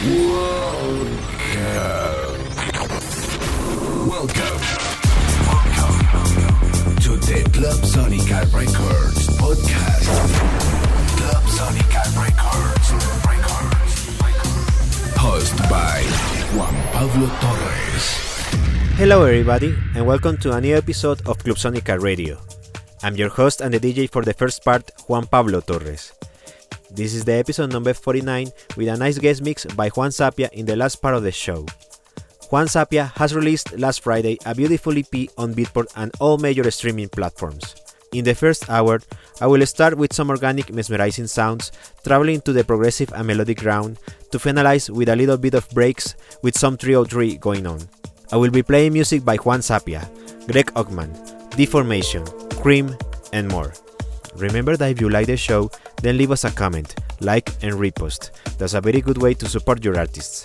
Welcome. Welcome to the Clubsonica Records podcast. Clubsonica Records. Records. Host by Juan Pablo Torrez. Hello, everybody, and welcome to a new episode of Clubsonica Radio. I'm your host and the DJ for the first part, Juan Pablo Torrez. This is the episode number 49 with a nice guest mix by Juan Sapia in the last part of the show. Juan Sapia has released last Friday a beautiful EP on Beatport and all major streaming platforms. In the first hour, I will start with some organic, mesmerizing sounds, traveling to the progressive and melodic ground, to finalize with a little bit of breaks with some 303 going on. I will be playing music by Juan Sapia, Greg Ochman, Deformation, Cream, and more. Remember that if you like the show, then leave us a comment, like, and repost. That's a very good way to support your artists.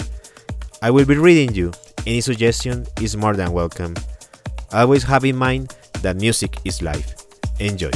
I will be reading you. Any suggestion is more than welcome. Always have in mind that music is life. Enjoy.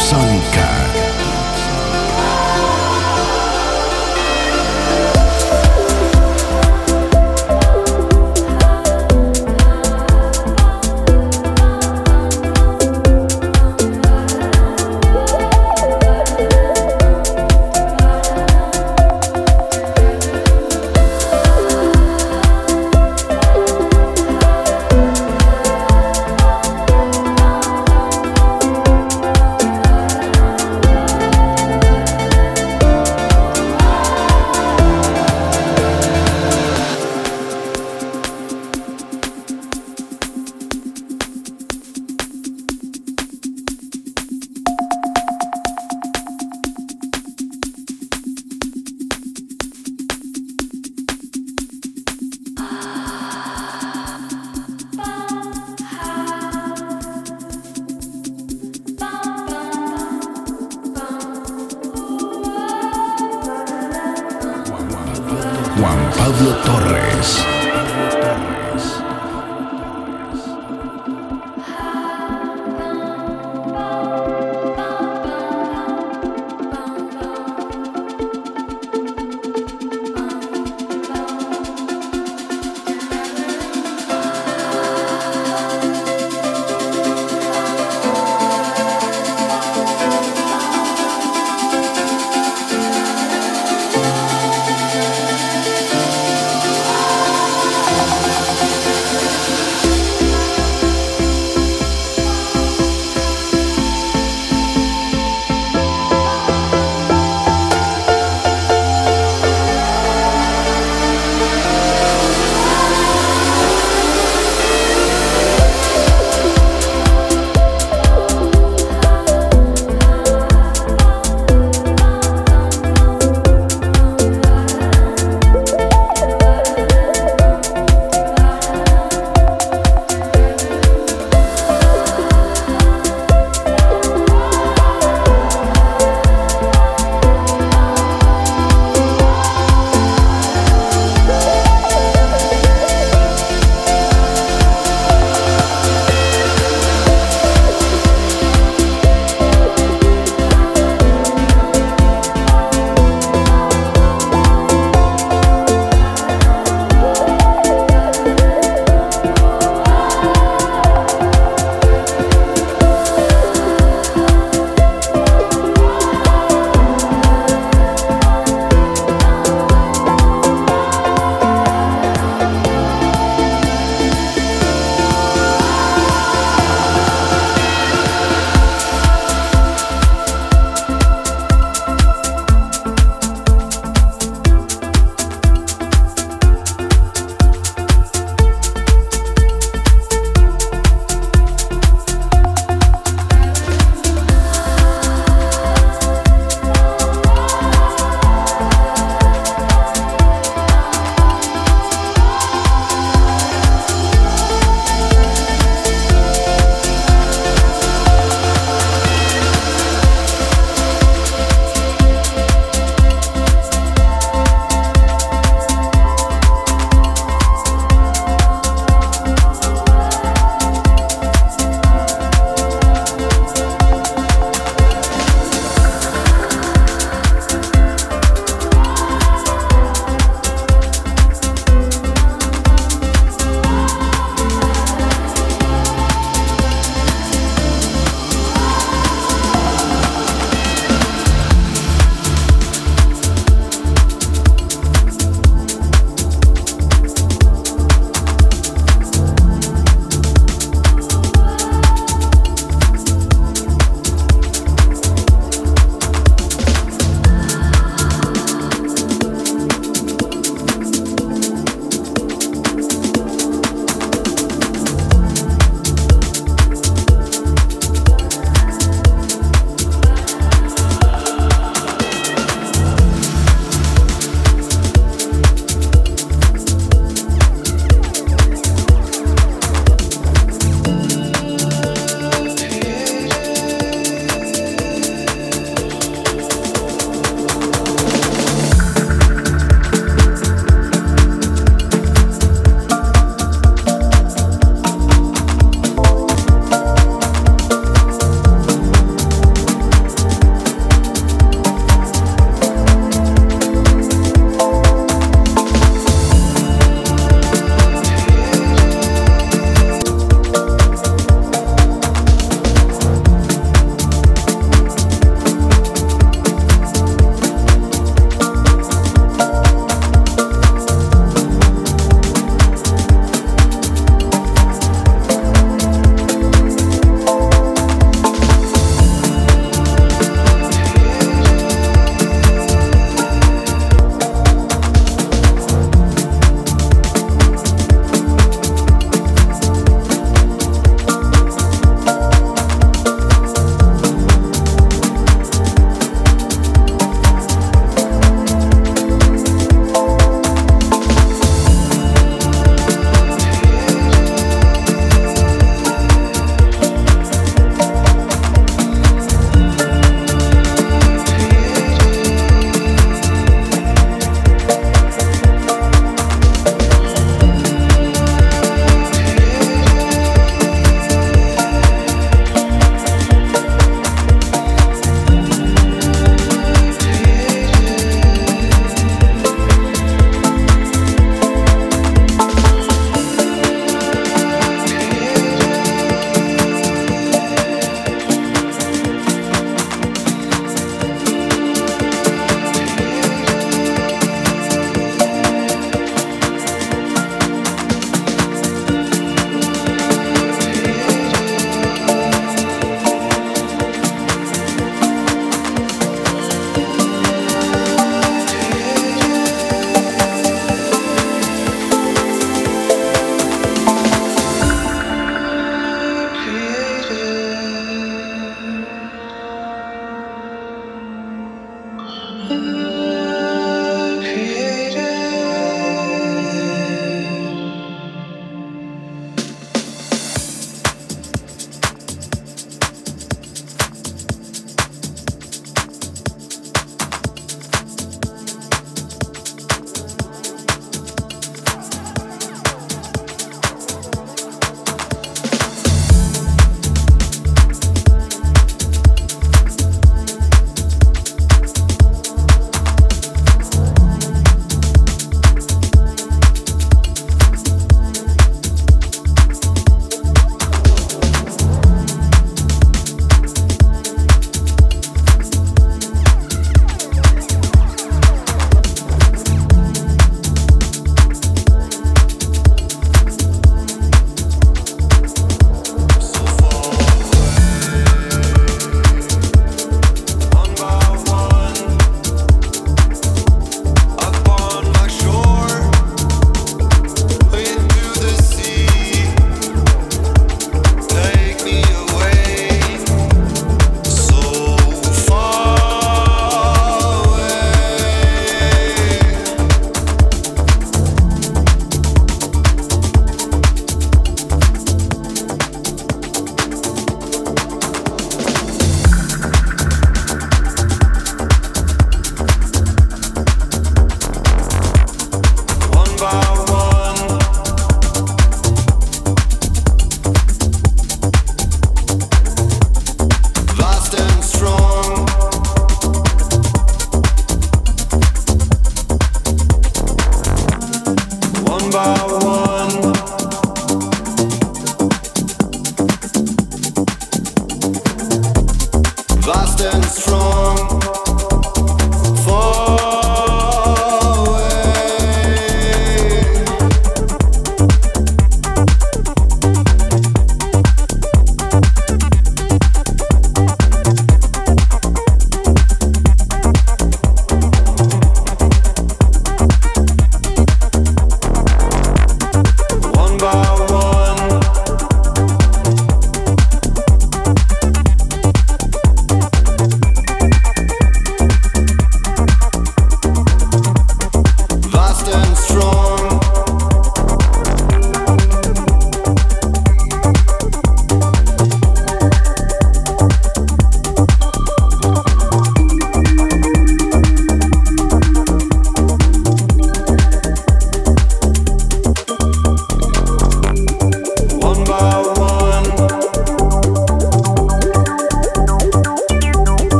Sónica.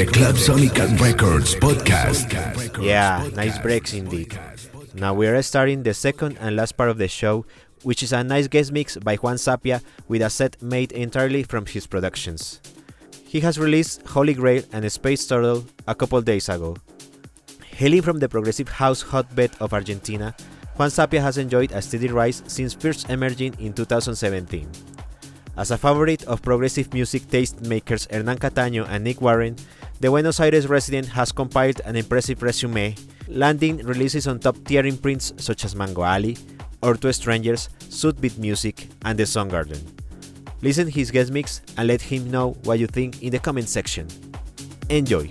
The Clubsonica Records podcast. Yeah, nice breaks indeed. Now we are starting the second and last part of the show, which is a nice guest mix by Juan Sapia with a set made entirely from his productions. He has released Holy Grail and Space Turtle a couple days ago. Hailing from the progressive house hotbed of Argentina, Juan Sapia has enjoyed a steady rise since first emerging in 2017. As a favorite of progressive music tastemakers Hernan Cattaneo and Nick Warren, the Buenos Aires resident has compiled an impressive resume, landing releases on top tier imprints such as Mango Alley, Or Two Strangers, Sudbeat Music, and The Song Garden. Listen his guest mix and let him know what you think in the comment section. Enjoy!